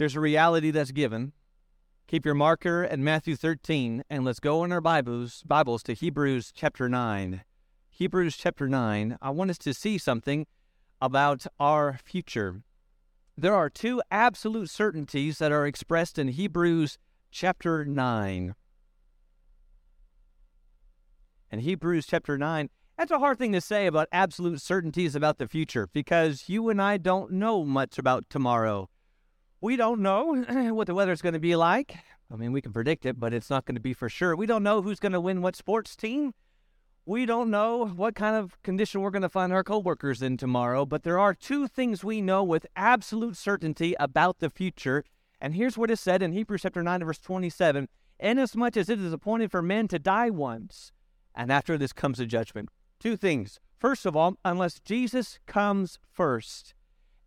There's a reality that's given. Keep your marker at Matthew 13, and let's go in our Bibles, Bibles to Hebrews chapter 9. Hebrews chapter 9. I want us to see something about our future. There are two absolute certainties that are expressed in Hebrews chapter 9. In Hebrews chapter 9, that's a hard thing to say about absolute certainties about the future because you and I don't know much about tomorrow. We don't know what the weather's going to be like. I mean, we can predict it, but it's not going to be for sure. We don't know who's going to win what sports team. We don't know what kind of condition we're going to find our coworkers in tomorrow, but there are two things we know with absolute certainty about the future. And here's what is said in Hebrews chapter 9, verse 27 Inasmuch as it is appointed for men to die once, and after this comes a judgment. Two things. First of all, unless Jesus comes first,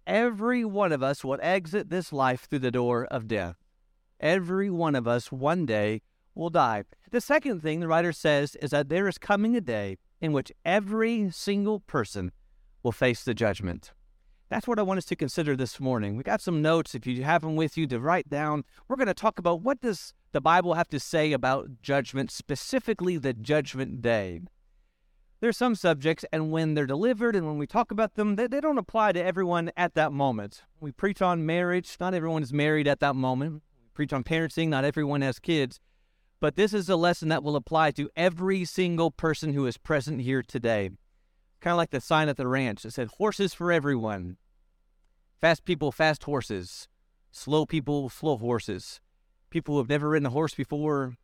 every one of us will exit this life through the door of death. Every one of us one day will die. The second thing the writer says is that there is coming a day in which every single person will face the judgment. That's what I want us to consider this morning. We got some notes if you have them with you to write down. We're going to talk about what does the Bible have to say about judgment, specifically the judgment day there's some subjects, and when they're delivered and when we talk about them, they, they don't apply to everyone at that moment. We preach on marriage, not everyone is married at that moment. We preach on parenting, not everyone has kids. But this is a lesson that will apply to every single person who is present here today. Kind of like the sign at the ranch that said, horses for everyone. Fast people, fast horses. Slow people, slow horses. People who have never ridden a horse before,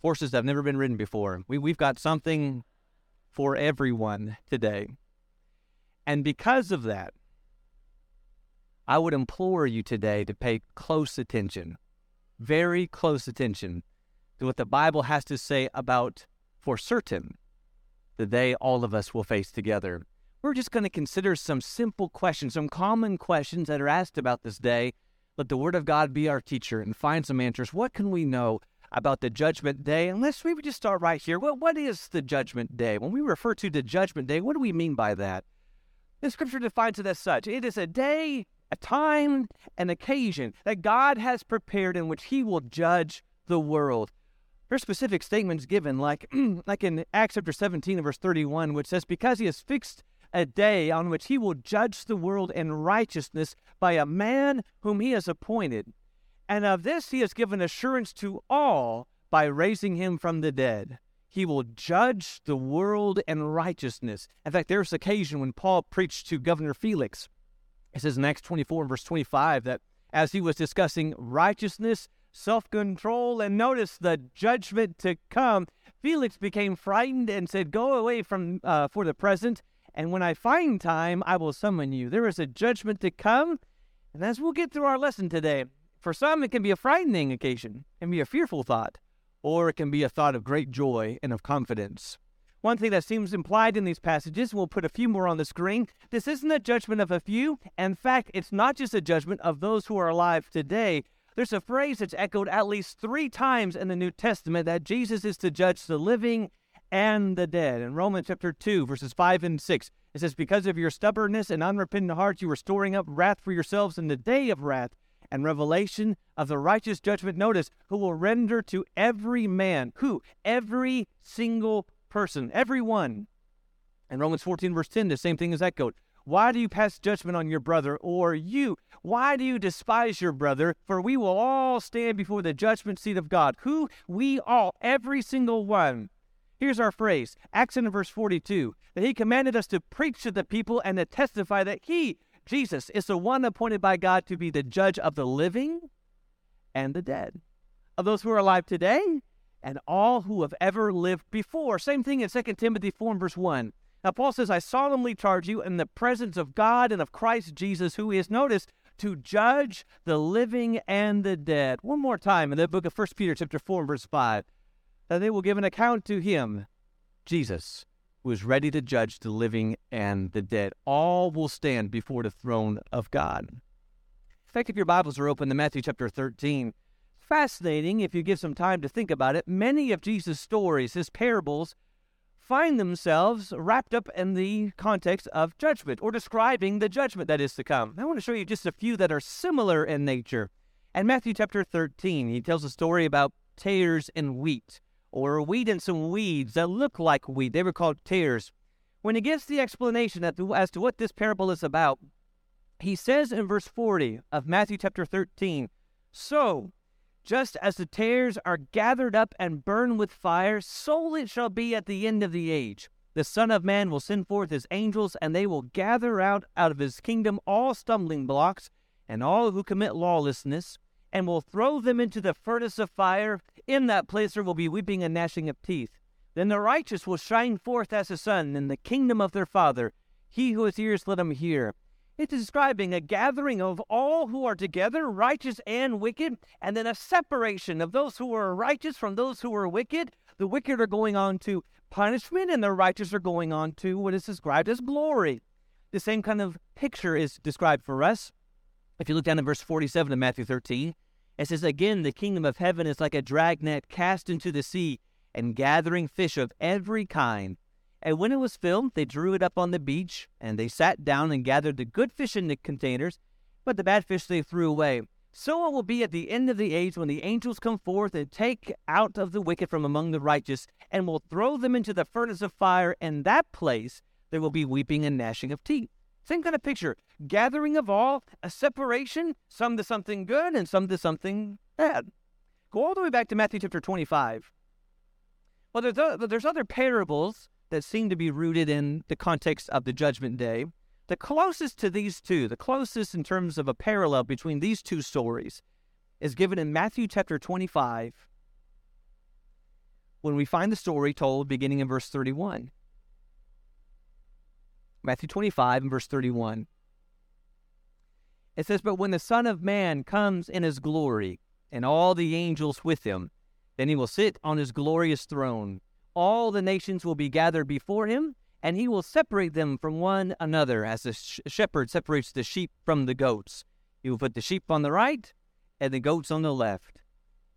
horses that have never been ridden before. We, we've got something for everyone today. And because of that, I would implore you today to pay close attention, very close attention to what the Bible has to say about, for certain, the day all of us will face together. We're just going to consider some simple questions, some common questions that are asked about this day. Let the Word of God be our teacher and find some answers. What can we know about the judgment day. And let's maybe just start right here. What, what is the judgment day? When we refer to the judgment day, what do we mean by that? The scripture defines it as such it is a day, a time, an occasion that God has prepared in which he will judge the world. There's specific statements given, like, like in Acts chapter 17, verse 31, which says, Because he has fixed a day on which he will judge the world in righteousness by a man whom he has appointed. And of this he has given assurance to all by raising him from the dead. He will judge the world in righteousness. In fact, there's occasion when Paul preached to Governor Felix. It says in Acts 24 and verse 25 that as he was discussing righteousness, self control, and notice the judgment to come, Felix became frightened and said, Go away from uh, for the present, and when I find time, I will summon you. There is a judgment to come. And as we'll get through our lesson today, for some, it can be a frightening occasion, it can be a fearful thought, or it can be a thought of great joy and of confidence. One thing that seems implied in these passages, we'll put a few more on the screen. This isn't a judgment of a few. In fact, it's not just a judgment of those who are alive today. There's a phrase that's echoed at least three times in the New Testament that Jesus is to judge the living and the dead. In Romans chapter 2, verses 5 and 6, it says, Because of your stubbornness and unrepentant hearts, you are storing up wrath for yourselves in the day of wrath and revelation of the righteous judgment. Notice, who will render to every man, who? Every single person, everyone. In Romans 14, verse 10, the same thing is echoed. Why do you pass judgment on your brother? Or you, why do you despise your brother? For we will all stand before the judgment seat of God. Who? We all, every single one. Here's our phrase, Acts in verse 42, that he commanded us to preach to the people and to testify that he, Jesus is the one appointed by God to be the judge of the living and the dead, of those who are alive today and all who have ever lived before. Same thing in 2 Timothy 4 verse 1. Now, Paul says, I solemnly charge you in the presence of God and of Christ Jesus, who is, notice, to judge the living and the dead. One more time in the book of 1 Peter chapter 4 verse 5, that they will give an account to him, Jesus, who is ready to judge the living and the dead. All will stand before the throne of God. In fact, if your Bibles are open to Matthew chapter 13, fascinating if you give some time to think about it. Many of Jesus' stories, his parables, find themselves wrapped up in the context of judgment or describing the judgment that is to come. I want to show you just a few that are similar in nature. And Matthew chapter 13, he tells a story about tares and wheat, or wheat and some weeds that look like wheat. They were called tares. When he gives the explanation as to what this parable is about, he says in verse 40 of Matthew chapter 13, So, just as the tares are gathered up and burned with fire, so it shall be at the end of the age. The Son of Man will send forth his angels, and they will gather out out of his kingdom all stumbling blocks and all who commit lawlessness, and will throw them into the furnace of fire. In that place there will be weeping and gnashing of teeth. Then the righteous will shine forth as the sun in the kingdom of their Father. He who has ears, let him hear. It's describing a gathering of all who are together, righteous and wicked, and then a separation of those who are righteous from those who are wicked. The wicked are going on to punishment, and the righteous are going on to what is described as glory. The same kind of picture is described for us. If you look down at verse 47 of Matthew 13, it says, Again, the kingdom of heaven is like a dragnet cast into the sea and gathering fish of every kind. And when it was filled, they drew it up on the beach, and they sat down and gathered the good fish in the containers, but the bad fish they threw away. So it will be at the end of the age when the angels come forth and take out of the wicked from among the righteous, and will throw them into the furnace of fire. In that place there will be weeping and gnashing of teeth. Same kind of picture. Gathering of all, a separation, some to something good and some to something bad. Go all the way back to Matthew chapter 25. Well, there's, there's other parables that seem to be rooted in the context of the judgment day. The closest to these two, the closest in terms of a parallel between these two stories, is given in Matthew chapter 25 when we find the story told beginning in verse 31. Matthew 25 and verse 31. It says, But when the Son of Man comes in his glory, and all the angels with him, then he will sit on his glorious throne all the nations will be gathered before him, and he will separate them from one another, as the sh- shepherd separates the sheep from the goats. He will put the sheep on the right and the goats on the left.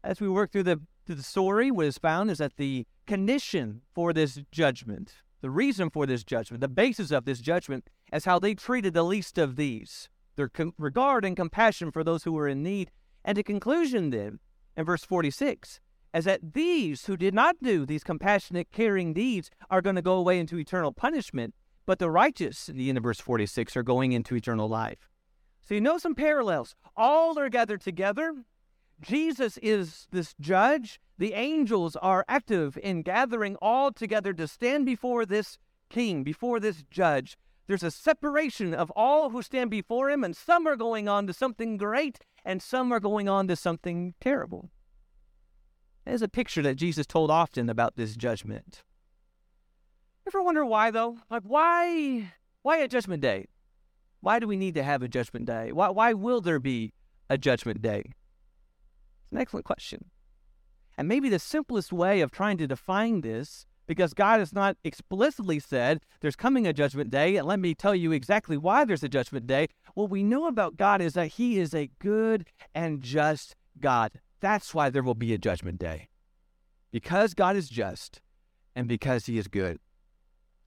As we work through the, through the story, what is found is that the condition for this judgment, the reason for this judgment, the basis of this judgment, is how they treated the least of these, their com- regard and compassion for those who were in need. And a conclusion then, in verse 46, as that these who did not do these compassionate, caring deeds are going to go away into eternal punishment, but the righteous, in the end of verse 46, are going into eternal life. So you know some parallels. All are gathered together. Jesus is this judge. The angels are active in gathering all together to stand before this king, before this judge. There's a separation of all who stand before him, and some are going on to something great, and some are going on to something terrible. There's a picture that Jesus told often about this judgment. Ever wonder why though? Like why why a judgment day? Why do we need to have a judgment day? Why why will there be a judgment day? It's an excellent question. And maybe the simplest way of trying to define this, because God has not explicitly said there's coming a judgment day, and let me tell you exactly why there's a judgment day. What we know about God is that He is a good and just God. That's why there will be a judgment day. Because God is just and because he is good.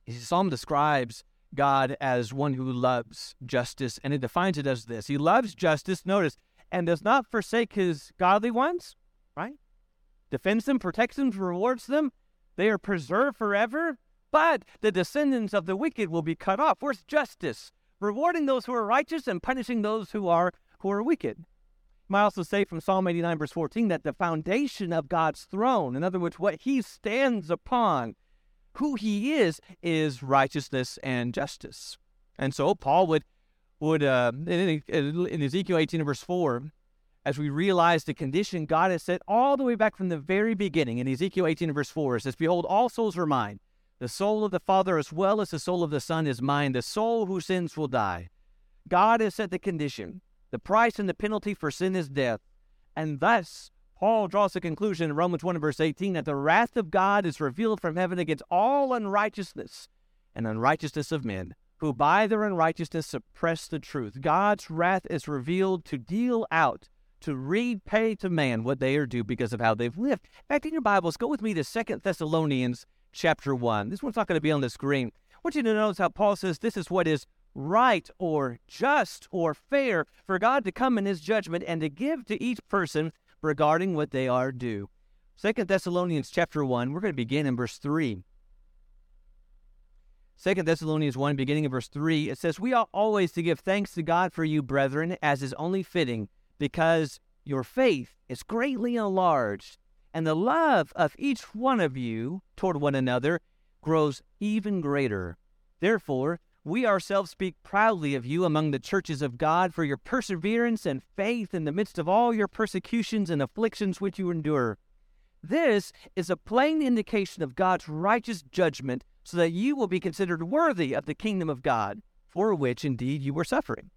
The psalm describes God as one who loves justice, and it defines it as this He loves justice, notice, and does not forsake his godly ones, right? Defends them, protects them, rewards them. They are preserved forever, but the descendants of the wicked will be cut off. Where's justice? Rewarding those who are righteous and punishing those who are who are wicked might also say from Psalm 89, verse 14, that the foundation of God's throne, in other words, what he stands upon, who he is, is righteousness and justice. And so Paul would, would uh, in, in Ezekiel 18, verse 4, as we realize the condition God has set all the way back from the very beginning, in Ezekiel 18, verse 4, it says, Behold, all souls are mine. The soul of the Father as well as the soul of the Son is mine. The soul who sins will die. God has set the condition the price and the penalty for sin is death. And thus, Paul draws the conclusion in Romans 1 verse 18 that the wrath of God is revealed from heaven against all unrighteousness and unrighteousness of men, who by their unrighteousness suppress the truth. God's wrath is revealed to deal out, to repay to man what they are due because of how they've lived. In fact, in your Bibles, go with me to Second Thessalonians chapter 1. This one's not going to be on the screen. I want you to notice how Paul says this is what is right or just or fair for God to come in his judgment and to give to each person regarding what they are due. Second Thessalonians chapter 1, we're going to begin in verse 3. Second Thessalonians 1, beginning of verse 3, it says, We ought always to give thanks to God for you, brethren, as is only fitting, because your faith is greatly enlarged, and the love of each one of you toward one another grows even greater. Therefore, we ourselves speak proudly of you among the churches of God for your perseverance and faith in the midst of all your persecutions and afflictions which you endure. This is a plain indication of God's righteous judgment, so that you will be considered worthy of the kingdom of God, for which indeed you were suffering.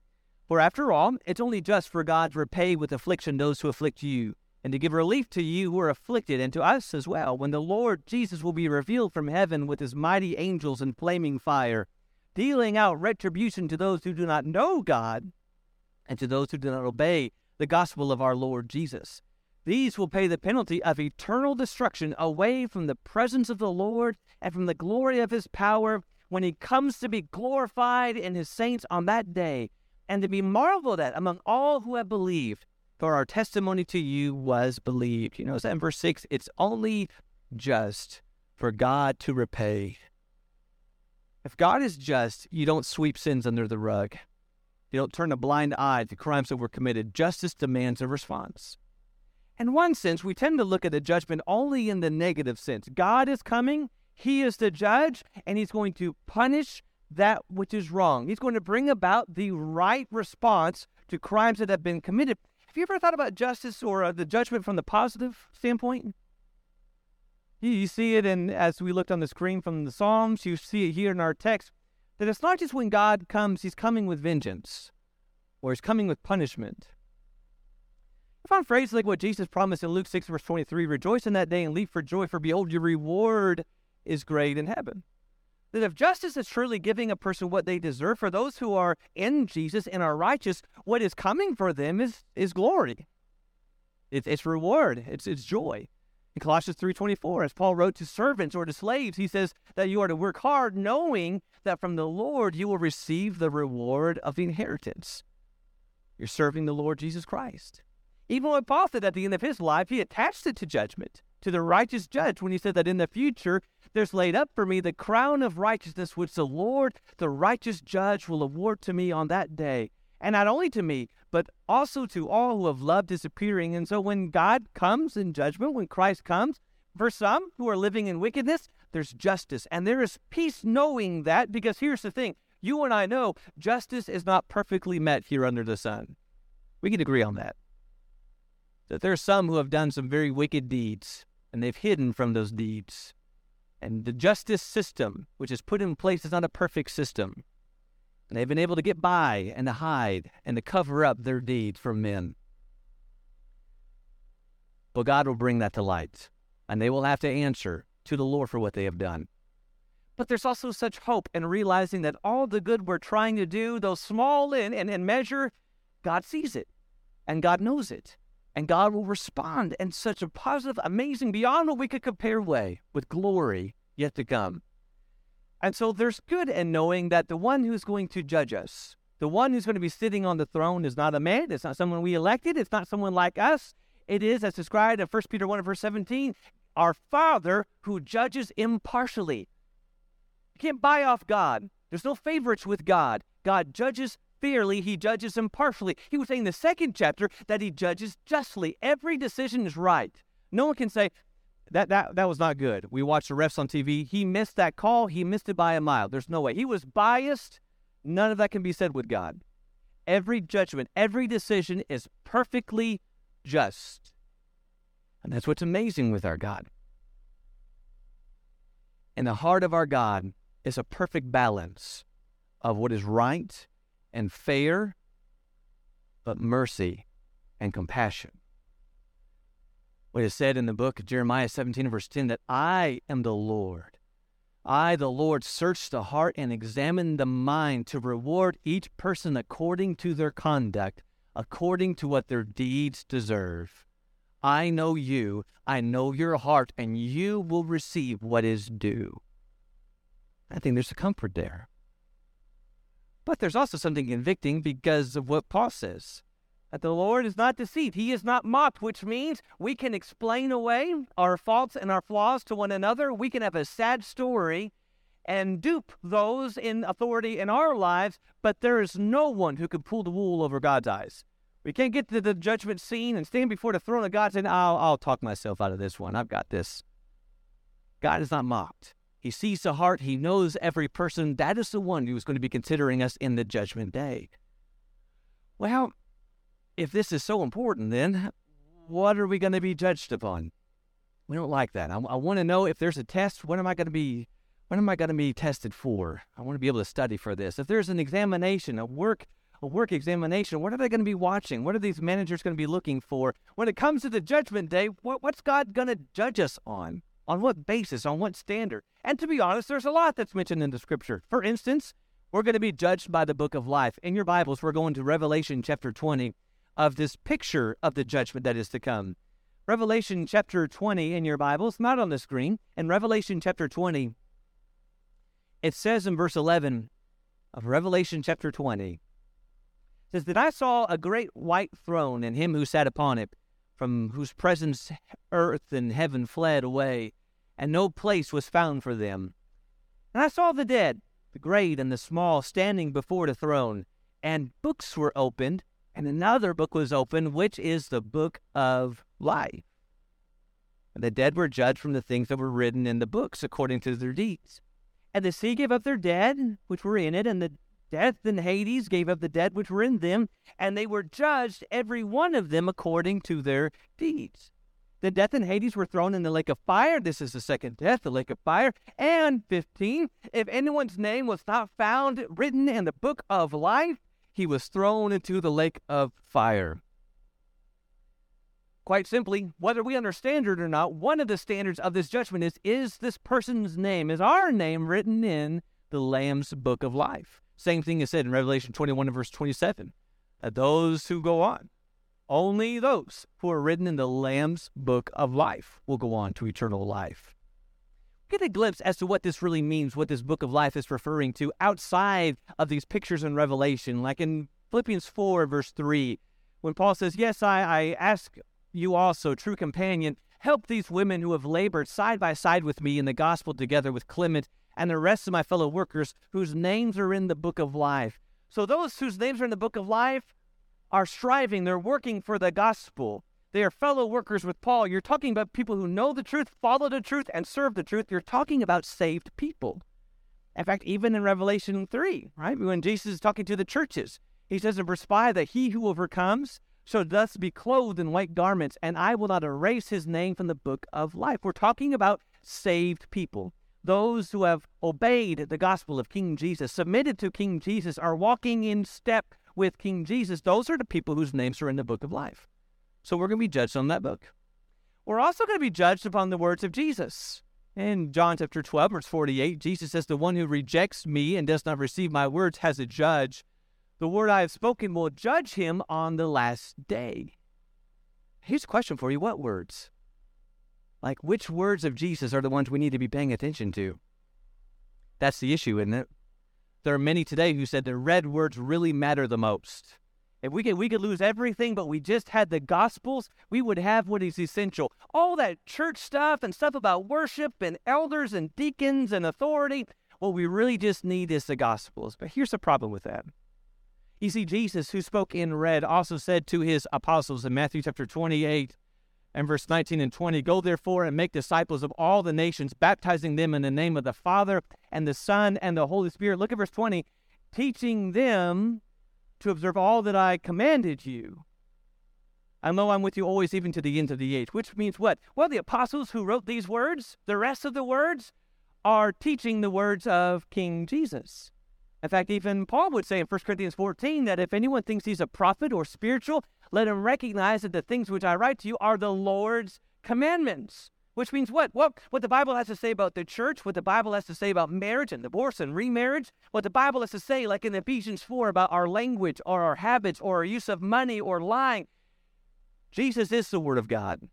For after all, it's only just for God to repay with affliction those who afflict you, and to give relief to you who are afflicted, and to us as well, when the Lord Jesus will be revealed from heaven with his mighty angels in flaming fire dealing out retribution to those who do not know God and to those who do not obey the gospel of our Lord Jesus. These will pay the penalty of eternal destruction away from the presence of the Lord and from the glory of his power when he comes to be glorified in his saints on that day and to be marveled at among all who have believed. For our testimony to you was believed. You know, in verse 6, it's only just for God to repay if God is just, you don't sweep sins under the rug. You don't turn a blind eye to crimes that were committed. Justice demands a response. In one sense, we tend to look at the judgment only in the negative sense. God is coming, He is the judge, and He's going to punish that which is wrong. He's going to bring about the right response to crimes that have been committed. Have you ever thought about justice or uh, the judgment from the positive standpoint? You see it and as we looked on the screen from the Psalms, you see it here in our text, that it's not just when God comes, he's coming with vengeance or he's coming with punishment. I found phrases like what Jesus promised in Luke 6, verse 23 Rejoice in that day and leap for joy, for behold, your reward is great in heaven. That if justice is truly giving a person what they deserve, for those who are in Jesus and are righteous, what is coming for them is, is glory. It's, it's reward, it's, it's joy. In Colossians 3:24, as Paul wrote to servants or to slaves, he says that you are to work hard knowing that from the Lord you will receive the reward of the inheritance. You're serving the Lord Jesus Christ. Even when Paul said at the end of his life, he attached it to judgment, to the righteous judge, when he said that in the future there's laid up for me the crown of righteousness, which the Lord, the righteous judge, will award to me on that day. And not only to me, but also to all who have loved his appearing. And so when God comes in judgment, when Christ comes, for some who are living in wickedness, there's justice. And there is peace knowing that, because here's the thing you and I know justice is not perfectly met here under the sun. We can agree on that. That there are some who have done some very wicked deeds, and they've hidden from those deeds. And the justice system, which is put in place, is not a perfect system. And they've been able to get by and to hide and to cover up their deeds from men. But God will bring that to light, and they will have to answer to the Lord for what they have done. But there's also such hope in realizing that all the good we're trying to do, though small in and in measure, God sees it and God knows it. And God will respond in such a positive, amazing, beyond what we could compare way with glory yet to come. And so there's good in knowing that the one who's going to judge us, the one who's going to be sitting on the throne is not a man, it's not someone we elected, it's not someone like us. It is, as described in 1 Peter 1 verse 17, our Father who judges impartially. You can't buy off God. There's no favorites with God. God judges fairly, he judges impartially. He was saying in the second chapter that he judges justly. Every decision is right. No one can say, that that that was not good. We watched the refs on TV. He missed that call. He missed it by a mile. There's no way. He was biased. None of that can be said with God. Every judgment, every decision is perfectly just. And that's what's amazing with our God. In the heart of our God is a perfect balance of what is right and fair, but mercy and compassion what is said in the book of Jeremiah 17, verse 10, that I am the Lord. I, the Lord, search the heart and examine the mind to reward each person according to their conduct, according to what their deeds deserve. I know you, I know your heart, and you will receive what is due. I think there's a comfort there. But there's also something convicting because of what Paul says that the Lord is not deceived. He is not mocked, which means we can explain away our faults and our flaws to one another. We can have a sad story and dupe those in authority in our lives, but there is no one who can pull the wool over God's eyes. We can't get to the judgment scene and stand before the throne of God saying, I'll, I'll talk myself out of this one. I've got this. God is not mocked. He sees the heart. He knows every person. That is the one who is going to be considering us in the judgment day. Well, if this is so important, then what are we going to be judged upon? We don't like that. I, I want to know if there's a test. What am I going to be? What am I going to be tested for? I want to be able to study for this. If there's an examination, a work, a work examination, what are they going to be watching? What are these managers going to be looking for? When it comes to the judgment day, what, what's God going to judge us on? On what basis? On what standard? And to be honest, there's a lot that's mentioned in the scripture. For instance, we're going to be judged by the book of life. In your Bibles, we're going to Revelation chapter 20 of this picture of the judgment that is to come. Revelation chapter 20 in your Bibles, not on the screen. In Revelation chapter 20, it says in verse 11 of Revelation chapter 20, says that I saw a great white throne and him who sat upon it from whose presence earth and heaven fled away, and no place was found for them. And I saw the dead, the great and the small, standing before the throne, and books were opened, and another book was opened, which is the book of life. And the dead were judged from the things that were written in the books according to their deeds. And the sea gave up their dead, which were in it, and the Death and Hades gave up the dead which were in them, and they were judged, every one of them, according to their deeds. The death and Hades were thrown in the lake of fire. This is the second death, the lake of fire. And 15, if anyone's name was not found written in the book of life, he was thrown into the lake of fire. Quite simply, whether we understand it or not, one of the standards of this judgment is is this person's name, is our name written in the Lamb's book of life? Same thing is said in Revelation 21 and verse 27 that those who go on, only those who are written in the Lamb's book of life will go on to eternal life. Get a glimpse as to what this really means, what this book of life is referring to outside of these pictures in Revelation, like in Philippians 4, verse 3, when Paul says, Yes, I, I ask you also, true companion, help these women who have labored side by side with me in the gospel together with Clement and the rest of my fellow workers whose names are in the book of life. So those whose names are in the book of life are striving, they're working for the gospel. They are fellow workers with Paul. You're talking about people who know the truth, follow the truth, and serve the truth. You're talking about saved people. In fact, even in Revelation 3, right, when Jesus is talking to the churches, he says in verse 5 that he who overcomes shall thus be clothed in white garments, and I will not erase his name from the book of life. We're talking about saved people those who have obeyed the gospel of King Jesus, submitted to King Jesus, are walking in step with King Jesus, those are the people whose names are in the book of life. So we're going to be judged on that book. We're also going to be judged upon the words of Jesus. In John chapter 12, verse 48, Jesus says, The one who rejects me and does not receive my words has a judge. The word I have spoken will judge him on the last day. Here's a question for you What words? Like, which words of Jesus are the ones we need to be paying attention to? That's the issue, isn't it? There are many today who said the red words really matter the most. If we could, we could lose everything, but we just had the Gospels, we would have what is essential. All that church stuff and stuff about worship and elders and deacons and authority, what we really just need is the Gospels. But here's the problem with that. You see, Jesus, who spoke in red, also said to his apostles in Matthew chapter 28, and verse 19 and 20 Go therefore and make disciples of all the nations, baptizing them in the name of the Father and the Son and the Holy Spirit. Look at verse 20 teaching them to observe all that I commanded you. I know I'm with you always, even to the end of the age. Which means what? Well, the apostles who wrote these words, the rest of the words, are teaching the words of King Jesus. In fact, even Paul would say in 1 Corinthians 14 that if anyone thinks he's a prophet or spiritual, let him recognize that the things which I write to you are the Lord's commandments. Which means what? What what the Bible has to say about the church, what the Bible has to say about marriage and divorce and remarriage, what the Bible has to say, like in Ephesians 4, about our language or our habits or our use of money or lying. Jesus is the Word of God.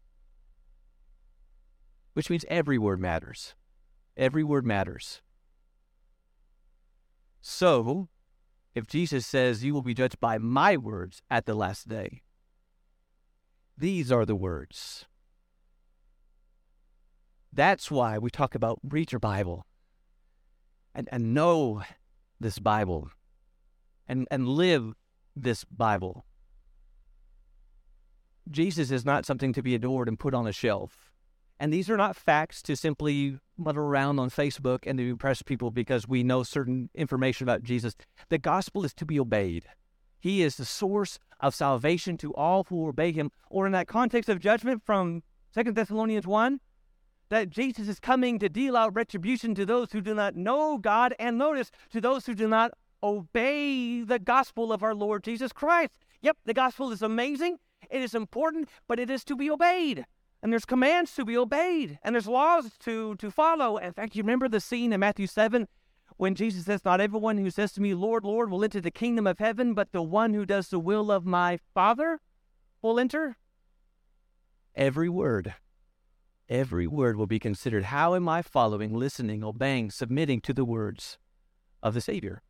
Which means every word matters. Every word matters. So, if Jesus says, You will be judged by my words at the last day? These are the words. That's why we talk about read your Bible and, and know this Bible and, and live this Bible. Jesus is not something to be adored and put on a shelf. And these are not facts to simply mutter around on Facebook and to impress people because we know certain information about Jesus. The gospel is to be obeyed. He is the source of salvation to all who obey him. Or in that context of judgment from Second Thessalonians 1, that Jesus is coming to deal out retribution to those who do not know God, and notice, to those who do not obey the gospel of our Lord Jesus Christ. Yep, the gospel is amazing, it is important, but it is to be obeyed. And there's commands to be obeyed, and there's laws to, to follow. In fact, you remember the scene in Matthew 7 when Jesus says, Not everyone who says to me, Lord, Lord, will enter the kingdom of heaven, but the one who does the will of my Father will enter? Every word, every word will be considered. How am I following, listening, obeying, submitting to the words of the Savior?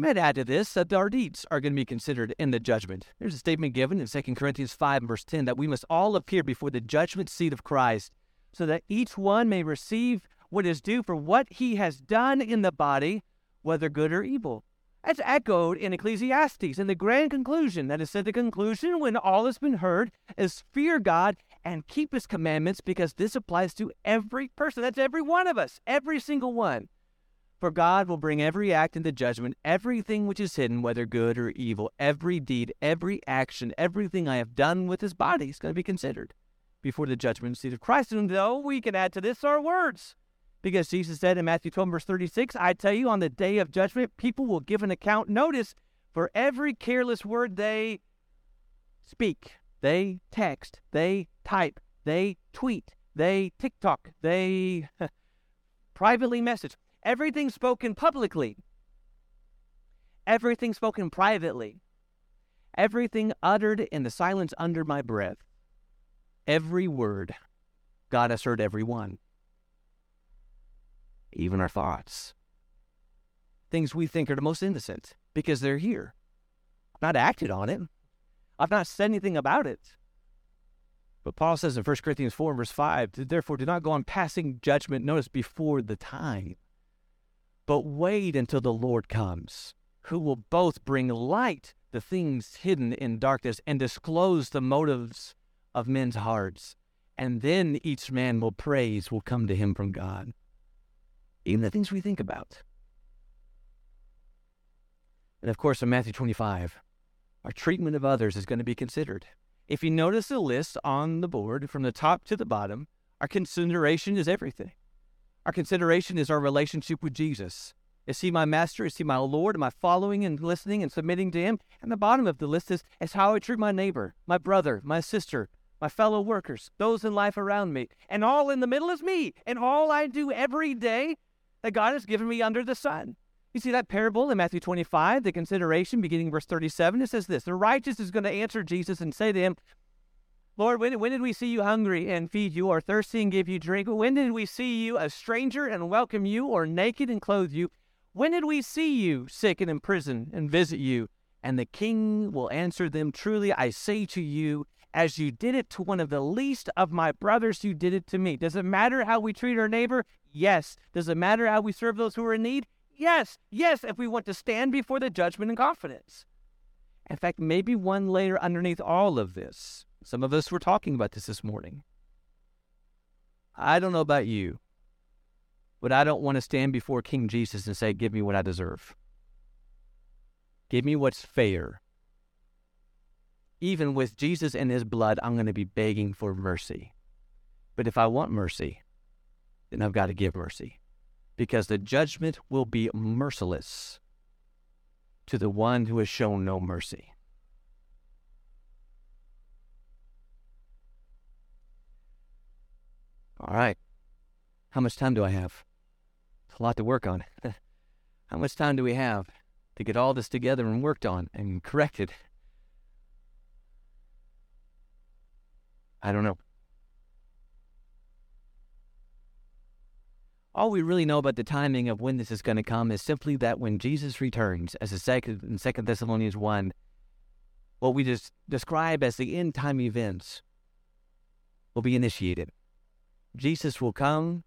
Might add to this that our deeds are going to be considered in the judgment. There's a statement given in 2 Corinthians 5, verse 10, that we must all appear before the judgment seat of Christ, so that each one may receive what is due for what he has done in the body, whether good or evil. That's echoed in Ecclesiastes. And the grand conclusion, that is said the conclusion when all has been heard, is fear God and keep his commandments, because this applies to every person. That's every one of us, every single one. For God will bring every act into judgment, everything which is hidden, whether good or evil, every deed, every action, everything I have done with his body is going to be considered before the judgment seat of Christ. And though we can add to this our words, because Jesus said in Matthew 12, verse 36, I tell you, on the day of judgment, people will give an account, notice, for every careless word they speak, they text, they type, they tweet, they TikTok, they privately message. Everything spoken publicly, everything spoken privately, everything uttered in the silence under my breath, every word, God has heard every one, even our thoughts. Things we think are the most innocent because they're here. I've not acted on it. I've not said anything about it. But Paul says in 1 Corinthians 4, verse 5, therefore do not go on passing judgment, notice, before the time but wait until the Lord comes, who will both bring light the things hidden in darkness and disclose the motives of men's hearts. And then each man will praise will come to him from God. Even the things we think about. And of course, in Matthew 25, our treatment of others is going to be considered. If you notice the list on the board from the top to the bottom, our consideration is everything. Our consideration is our relationship with Jesus. Is he my master? Is he my Lord? Am I following and listening and submitting to him? And the bottom of the list is, is how I treat my neighbor, my brother, my sister, my fellow workers, those in life around me. And all in the middle is me. And all I do every day that God has given me under the sun. You see that parable in Matthew 25, the consideration beginning verse 37, it says this The righteous is going to answer Jesus and say to him, Lord, when, when did we see you hungry and feed you, or thirsty and give you drink? When did we see you a stranger and welcome you, or naked and clothe you? When did we see you sick and in prison and visit you? And the king will answer them, Truly I say to you, as you did it to one of the least of my brothers, you did it to me. Does it matter how we treat our neighbor? Yes. Does it matter how we serve those who are in need? Yes. Yes, if we want to stand before the judgment in confidence. In fact, maybe one layer underneath all of this some of us were talking about this this morning. I don't know about you, but I don't want to stand before King Jesus and say, Give me what I deserve. Give me what's fair. Even with Jesus and his blood, I'm going to be begging for mercy. But if I want mercy, then I've got to give mercy because the judgment will be merciless to the one who has shown no mercy. All right. How much time do I have? It's a lot to work on. How much time do we have to get all this together and worked on and corrected? I don't know. All we really know about the timing of when this is going to come is simply that when Jesus returns, as the second in Second Thessalonians one, what we just describe as the end time events will be initiated. Jesus will come,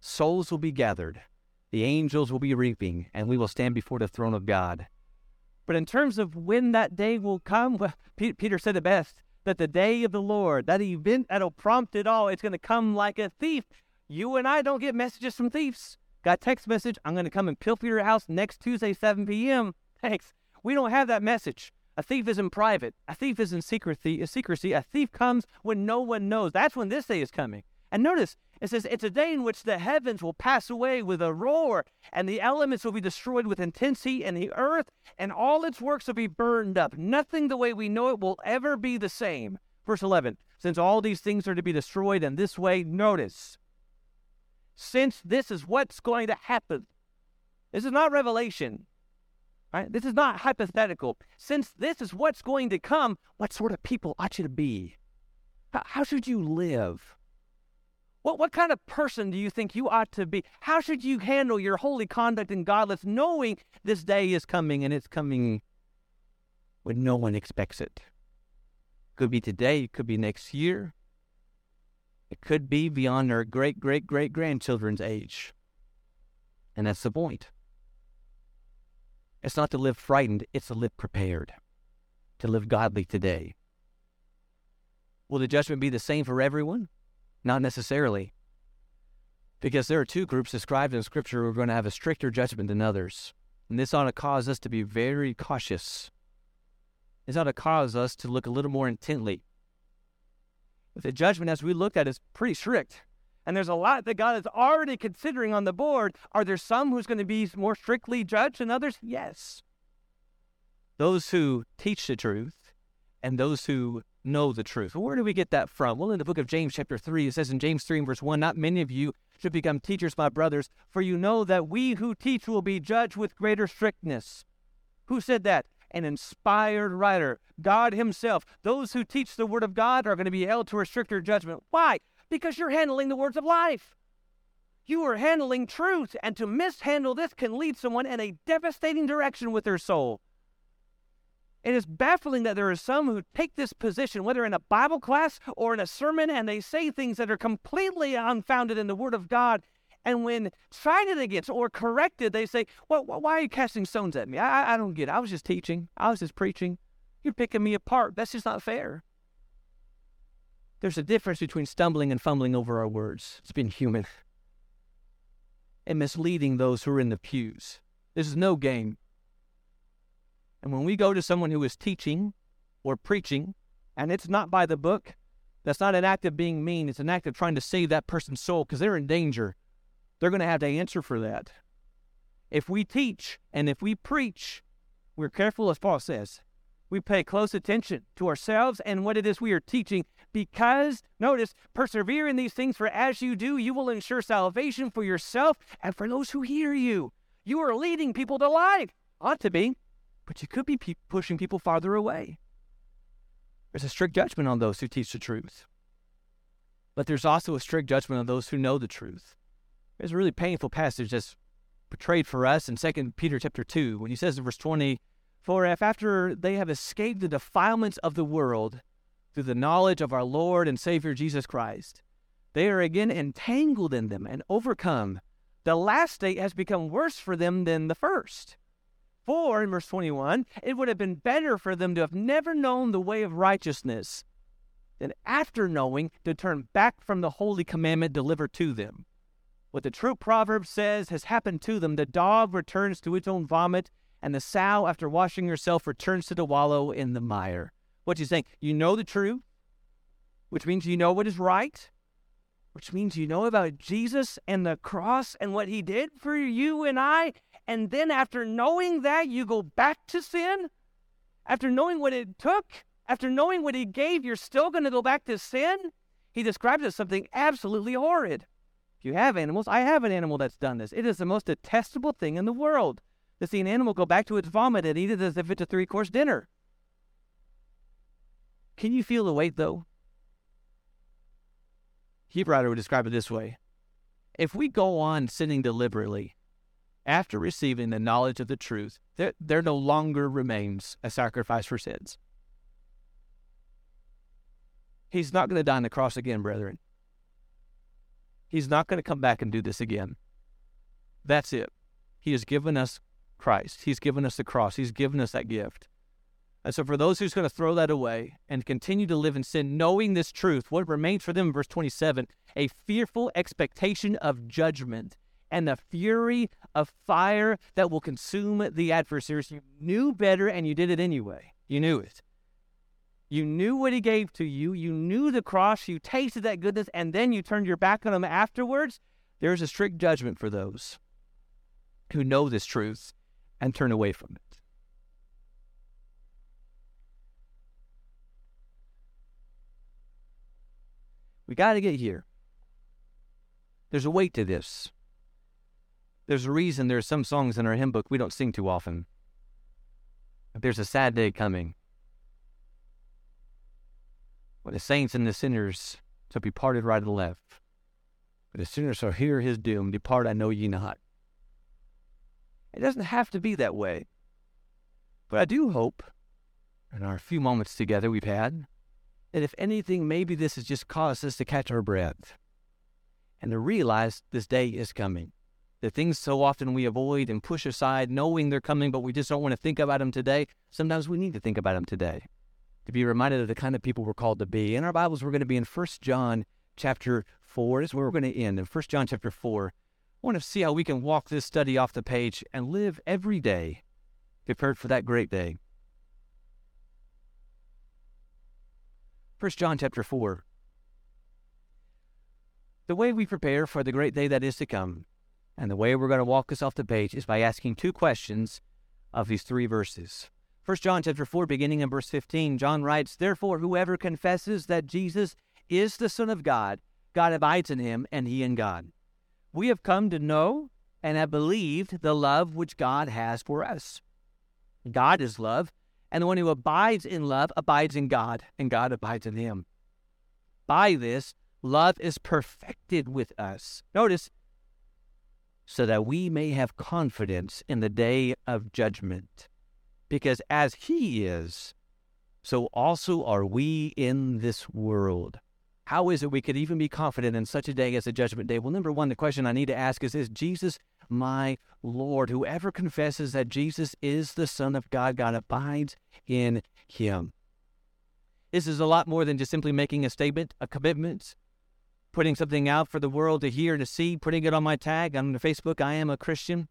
souls will be gathered, the angels will be reaping, and we will stand before the throne of God. But in terms of when that day will come, well, Peter said it best that the day of the Lord, that event that'll prompt it all, it's going to come like a thief. You and I don't get messages from thieves. Got text message, I'm going to come and pilfer your house next Tuesday, 7 p.m. Thanks. We don't have that message. A thief is in private. A thief is in secrecy. secrecy. A thief comes when no one knows. That's when this day is coming. And notice, it says, It's a day in which the heavens will pass away with a roar, and the elements will be destroyed with intensity, and the earth and all its works will be burned up. Nothing the way we know it will ever be the same. Verse 11 Since all these things are to be destroyed in this way, notice, since this is what's going to happen, this is not revelation. Right? This is not hypothetical. Since this is what's going to come, what sort of people ought you to be? How, how should you live? What, what kind of person do you think you ought to be? How should you handle your holy conduct in godless, knowing this day is coming and it's coming when no one expects it? Could be today, it could be next year, it could be beyond our great great great grandchildren's age. And that's the point. It's not to live frightened, it's to live prepared, to live godly today. Will the judgment be the same for everyone? Not necessarily. Because there are two groups described in Scripture who are going to have a stricter judgment than others. And this ought to cause us to be very cautious. This ought to cause us to look a little more intently. But the judgment, as we looked at, is pretty strict. And there's a lot that God is already considering on the board. Are there some who's going to be more strictly judged than others? Yes. Those who teach the truth and those who know the truth. Where do we get that from? Well, in the book of James, chapter 3, it says in James 3 verse 1 Not many of you should become teachers, my brothers, for you know that we who teach will be judged with greater strictness. Who said that? An inspired writer, God Himself. Those who teach the Word of God are going to be held to a stricter judgment. Why? Because you're handling the words of life. You are handling truth, and to mishandle this can lead someone in a devastating direction with their soul. It is baffling that there are some who take this position, whether in a Bible class or in a sermon, and they say things that are completely unfounded in the Word of God. And when cited against or corrected, they say, well, Why are you casting stones at me? I, I don't get it. I was just teaching, I was just preaching. You're picking me apart. That's just not fair. There's a difference between stumbling and fumbling over our words. It's been human. And misleading those who are in the pews. This is no game. And when we go to someone who is teaching or preaching, and it's not by the book, that's not an act of being mean. It's an act of trying to save that person's soul because they're in danger. They're going to have to answer for that. If we teach and if we preach, we're careful, as Paul says. We pay close attention to ourselves and what it is we are teaching because, notice, persevere in these things, for as you do, you will ensure salvation for yourself and for those who hear you. You are leading people to life. Ought to be, but you could be pe- pushing people farther away. There's a strict judgment on those who teach the truth. But there's also a strict judgment on those who know the truth. There's a really painful passage that's portrayed for us in 2 Peter chapter 2 when he says in verse 20, For if after they have escaped the defilements of the world, through the knowledge of our Lord and Savior Jesus Christ. They are again entangled in them and overcome. The last state has become worse for them than the first. For, in verse 21, it would have been better for them to have never known the way of righteousness than after knowing to turn back from the holy commandment delivered to them. What the true proverb says has happened to them the dog returns to its own vomit, and the sow, after washing herself, returns to the wallow in the mire. What you saying? You know the truth, which means you know what is right, which means you know about Jesus and the cross and what he did for you and I. And then after knowing that, you go back to sin? After knowing what it took, after knowing what he gave, you're still going to go back to sin? He describes it as something absolutely horrid. If you have animals, I have an animal that's done this. It is the most detestable thing in the world to see an animal go back to its vomit and eat it as if it's a three course dinner. Can you feel the weight, though? Hebrew writer would describe it this way if we go on sinning deliberately after receiving the knowledge of the truth, there, there no longer remains a sacrifice for sins. He's not going to die on the cross again, brethren. He's not going to come back and do this again. That's it. He has given us Christ. He's given us the cross. He's given us that gift. And so, for those who's going to throw that away and continue to live in sin, knowing this truth, what remains for them verse 27 a fearful expectation of judgment and the fury of fire that will consume the adversaries. You knew better and you did it anyway. You knew it. You knew what he gave to you. You knew the cross. You tasted that goodness, and then you turned your back on him afterwards. There's a strict judgment for those who know this truth and turn away from it. We got to get here. There's a weight to this. There's a reason there's some songs in our hymn book we don't sing too often. There's a sad day coming when the saints and the sinners shall be parted right and left. But the sinners shall hear his doom, depart, I know ye not. It doesn't have to be that way. But I do hope, in our few moments together we've had, that if anything, maybe this has just caused us to catch our breath and to realize this day is coming. The things so often we avoid and push aside, knowing they're coming, but we just don't want to think about them today. Sometimes we need to think about them today to be reminded of the kind of people we're called to be. In our Bibles, we're going to be in 1 John chapter 4. This is where we're going to end. In 1 John chapter 4, I want to see how we can walk this study off the page and live every day prepared for that great day. 1 John chapter 4. The way we prepare for the great day that is to come, and the way we're going to walk us off the page is by asking two questions of these three verses. 1 John chapter 4, beginning in verse 15, John writes, Therefore, whoever confesses that Jesus is the Son of God, God abides in him, and he in God. We have come to know and have believed the love which God has for us. God is love, and the one who abides in love abides in God, and God abides in him. By this, love is perfected with us. Notice, so that we may have confidence in the day of judgment because as He is, so also are we in this world. How is it we could even be confident in such a day as a judgment day? Well, number one, the question I need to ask is Is Jesus my Lord? Whoever confesses that Jesus is the Son of God, God abides in him. This is a lot more than just simply making a statement, a commitment, putting something out for the world to hear, to see, putting it on my tag on Facebook, I am a Christian.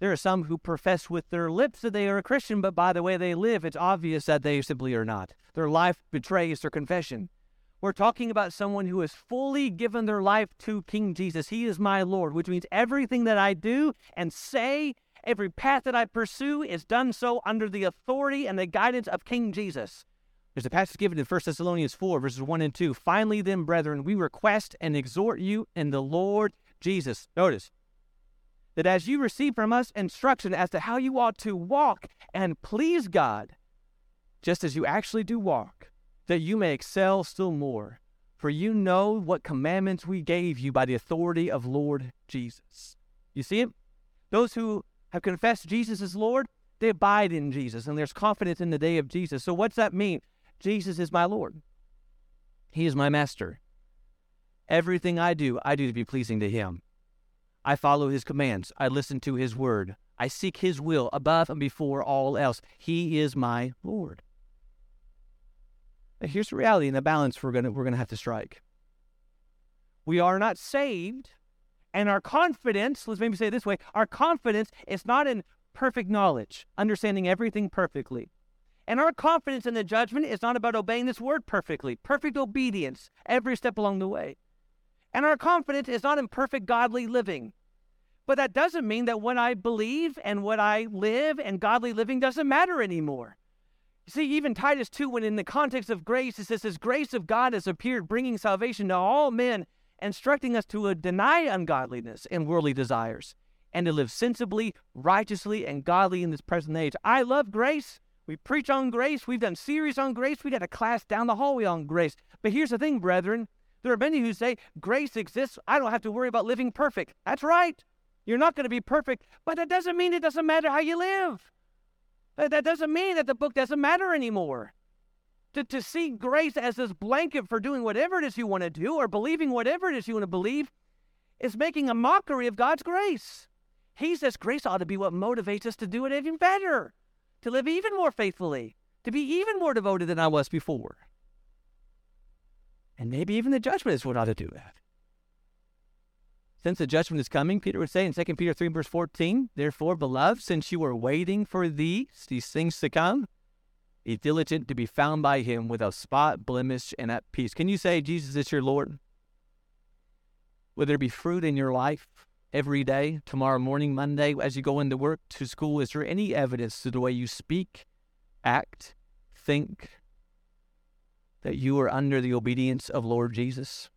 There are some who profess with their lips that they are a Christian, but by the way they live, it's obvious that they simply are not. Their life betrays their confession. We're talking about someone who has fully given their life to King Jesus. He is my Lord, which means everything that I do and say, every path that I pursue is done so under the authority and the guidance of King Jesus. There's a passage given in 1 Thessalonians 4, verses 1 and 2. Finally, then, brethren, we request and exhort you in the Lord Jesus. Notice, that as you receive from us instruction as to how you ought to walk and please God, just as you actually do walk, that you may excel still more. For you know what commandments we gave you by the authority of Lord Jesus. You see it? Those who have confessed Jesus as Lord, they abide in Jesus, and there's confidence in the day of Jesus. So, what's that mean? Jesus is my Lord, He is my master. Everything I do, I do to be pleasing to Him. I follow his commands. I listen to his word. I seek his will above and before all else. He is my Lord. Now, here's the reality and the balance we're gonna we're gonna have to strike. We are not saved, and our confidence, let's maybe say it this way, our confidence is not in perfect knowledge, understanding everything perfectly. And our confidence in the judgment is not about obeying this word perfectly, perfect obedience every step along the way. And our confidence is not in perfect godly living. But that doesn't mean that what I believe and what I live and godly living doesn't matter anymore. You see, even Titus 2, when in the context of grace, it says, This grace of God has appeared, bringing salvation to all men, instructing us to deny ungodliness and worldly desires, and to live sensibly, righteously, and godly in this present age. I love grace. We preach on grace. We've done series on grace. We got a class down the hallway on grace. But here's the thing, brethren There are many who say grace exists. I don't have to worry about living perfect. That's right. You're not going to be perfect, but that doesn't mean it doesn't matter how you live. That doesn't mean that the book doesn't matter anymore. To, to see grace as this blanket for doing whatever it is you want to do or believing whatever it is you want to believe is making a mockery of God's grace. He says grace ought to be what motivates us to do it even better, to live even more faithfully, to be even more devoted than I was before. And maybe even the judgment is what ought to do that. Since the judgment is coming, Peter would say in 2 Peter 3, verse 14, Therefore, beloved, since you are waiting for these, these things to come, be diligent to be found by him without spot, blemish, and at peace. Can you say, Jesus is your Lord? Will there be fruit in your life every day, tomorrow morning, Monday, as you go into work, to school? Is there any evidence to the way you speak, act, think, that you are under the obedience of Lord Jesus?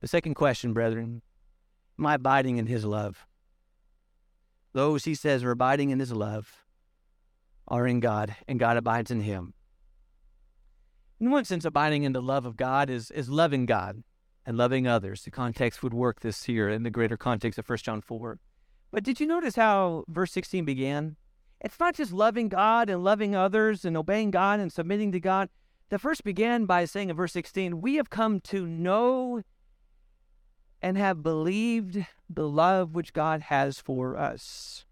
The second question, brethren, am I abiding in his love? Those, he says, are abiding in his love are in God, and God abides in him. In one sense, abiding in the love of God is, is loving God and loving others. The context would work this here in the greater context of 1 John 4. But did you notice how verse 16 began? It's not just loving God and loving others and obeying God and submitting to God. The first began by saying in verse 16, We have come to know and have believed the love which God has for us.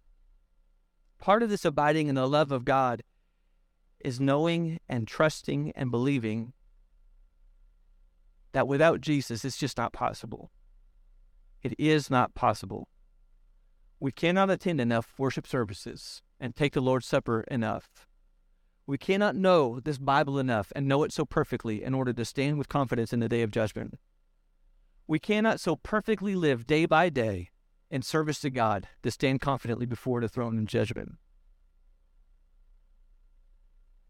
Part of this abiding in the love of God is knowing and trusting and believing that without Jesus, it's just not possible. It is not possible. We cannot attend enough worship services and take the Lord's Supper enough. We cannot know this Bible enough and know it so perfectly in order to stand with confidence in the day of judgment. We cannot so perfectly live day by day in service to God to stand confidently before the throne in judgment.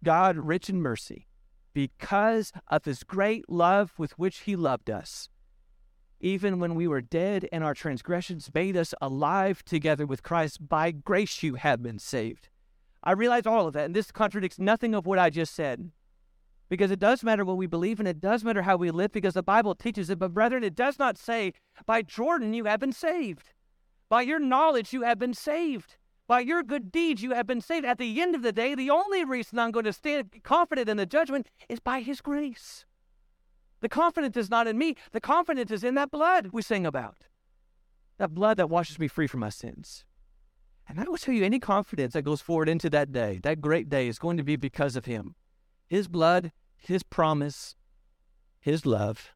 God, rich in mercy, because of his great love with which he loved us, even when we were dead and our transgressions made us alive together with Christ, by grace you have been saved. I realize all of that, and this contradicts nothing of what I just said. Because it does matter what we believe, and it does matter how we live, because the Bible teaches it. But, brethren, it does not say, by Jordan you have been saved. By your knowledge you have been saved. By your good deeds you have been saved. At the end of the day, the only reason I'm going to stand confident in the judgment is by His grace. The confidence is not in me, the confidence is in that blood we sing about. That blood that washes me free from my sins. And I will tell you, any confidence that goes forward into that day, that great day, is going to be because of Him. His blood, His promise, His love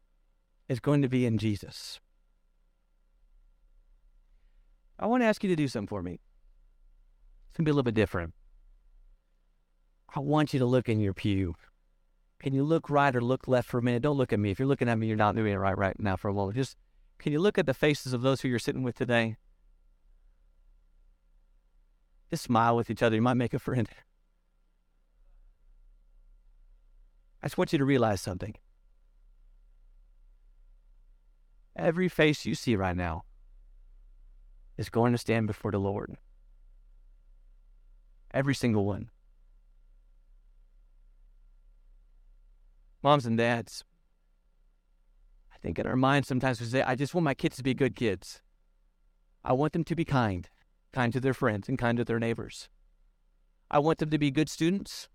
is going to be in Jesus. I want to ask you to do something for me. Going to be a little bit different. I want you to look in your pew. Can you look right or look left for a minute? Don't look at me. If you're looking at me, you're not doing it right right now for a moment. Just can you look at the faces of those who you're sitting with today? Just smile with each other. You might make a friend. I just want you to realize something. Every face you see right now is going to stand before the Lord. Every single one. Moms and dads, I think in our minds sometimes we say, I just want my kids to be good kids. I want them to be kind, kind to their friends and kind to their neighbors. I want them to be good students.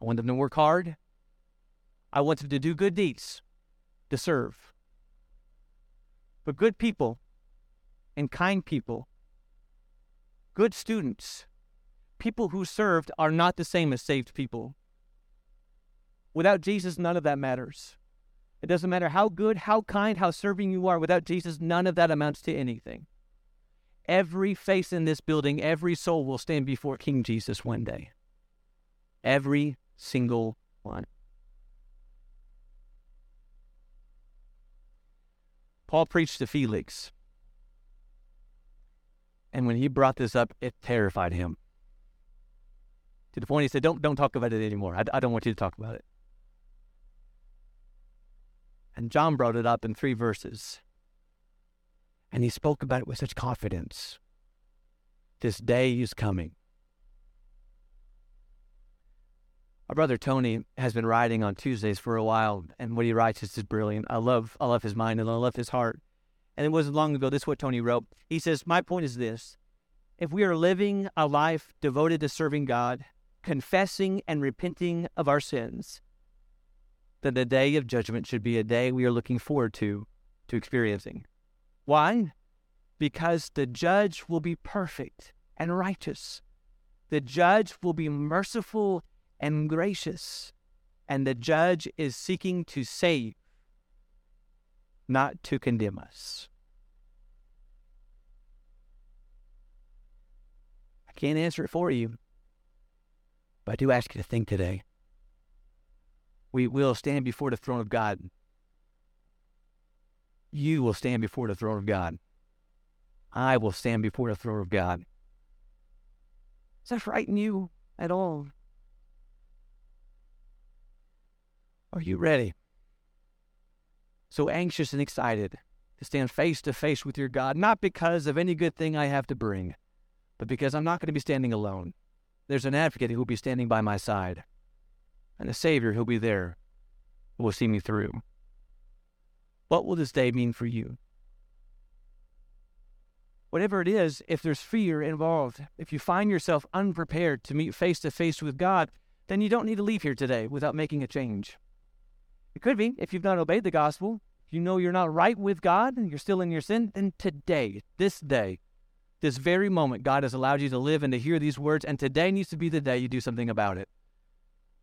I want them to work hard. I want them to do good deeds, to serve. But good people and kind people, good students, people who served are not the same as saved people. Without Jesus, none of that matters. It doesn't matter how good, how kind, how serving you are. Without Jesus, none of that amounts to anything. Every face in this building, every soul will stand before King Jesus one day. Every single one. Paul preached to Felix. And when he brought this up, it terrified him. To the point he said, Don't, don't talk about it anymore. I, I don't want you to talk about it. And John brought it up in three verses. And he spoke about it with such confidence. This day is coming. Our brother Tony has been writing on Tuesdays for a while, and what he writes is just brilliant. I love, I love his mind and I love his heart. And it wasn't long ago. This is what Tony wrote. He says, "My point is this: if we are living a life devoted to serving God, confessing and repenting of our sins, then the day of judgment should be a day we are looking forward to, to experiencing. Why? Because the judge will be perfect and righteous. The judge will be merciful and gracious. And the judge is seeking to save, not to condemn us. I can't answer it for you, but I do ask you to think today. We will stand before the throne of God. You will stand before the throne of God. I will stand before the throne of God. Does that frighten you at all? Are you ready? So anxious and excited to stand face to face with your God, not because of any good thing I have to bring, but because I'm not going to be standing alone. There's an advocate who will be standing by my side, and a Savior who'll be there who will see me through. What will this day mean for you? Whatever it is, if there's fear involved, if you find yourself unprepared to meet face to face with God, then you don't need to leave here today without making a change. It could be if you've not obeyed the gospel, you know you're not right with God and you're still in your sin, then today, this day, this very moment, God has allowed you to live and to hear these words, and today needs to be the day you do something about it.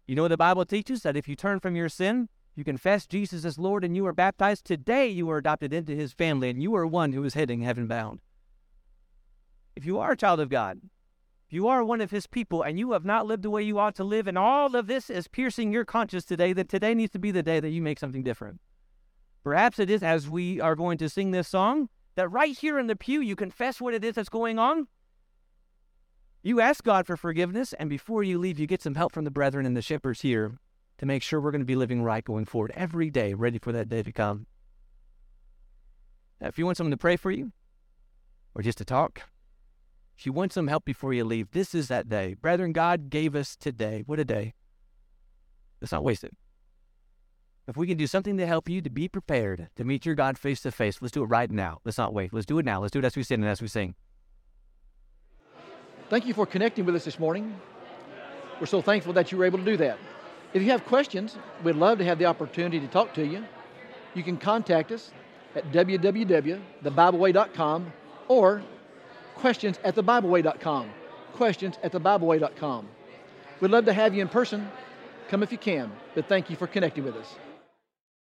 You know the Bible teaches? That if you turn from your sin, you confess Jesus as Lord, and you are baptized, today you are adopted into his family, and you are one who is heading heaven bound. If you are a child of God, if you are one of his people, and you have not lived the way you ought to live, and all of this is piercing your conscience today, then today needs to be the day that you make something different. Perhaps it is as we are going to sing this song that right here in the pew you confess what it is that's going on. You ask God for forgiveness, and before you leave, you get some help from the brethren and the shepherds here to make sure we're going to be living right going forward every day, ready for that day to come. Now, if you want someone to pray for you or just to talk, if you want some help before you leave, this is that day. Brethren, God gave us today. What a day. Let's not waste it. If we can do something to help you to be prepared to meet your God face to face, let's do it right now. Let's not wait. Let's do it now. Let's do it as we sit and as we sing. Thank you for connecting with us this morning. We're so thankful that you were able to do that. If you have questions, we'd love to have the opportunity to talk to you. You can contact us at www.thebibleway.com or questions at thebibleway.com. Questions at thebibleway.com. We'd love to have you in person. Come if you can, but thank you for connecting with us.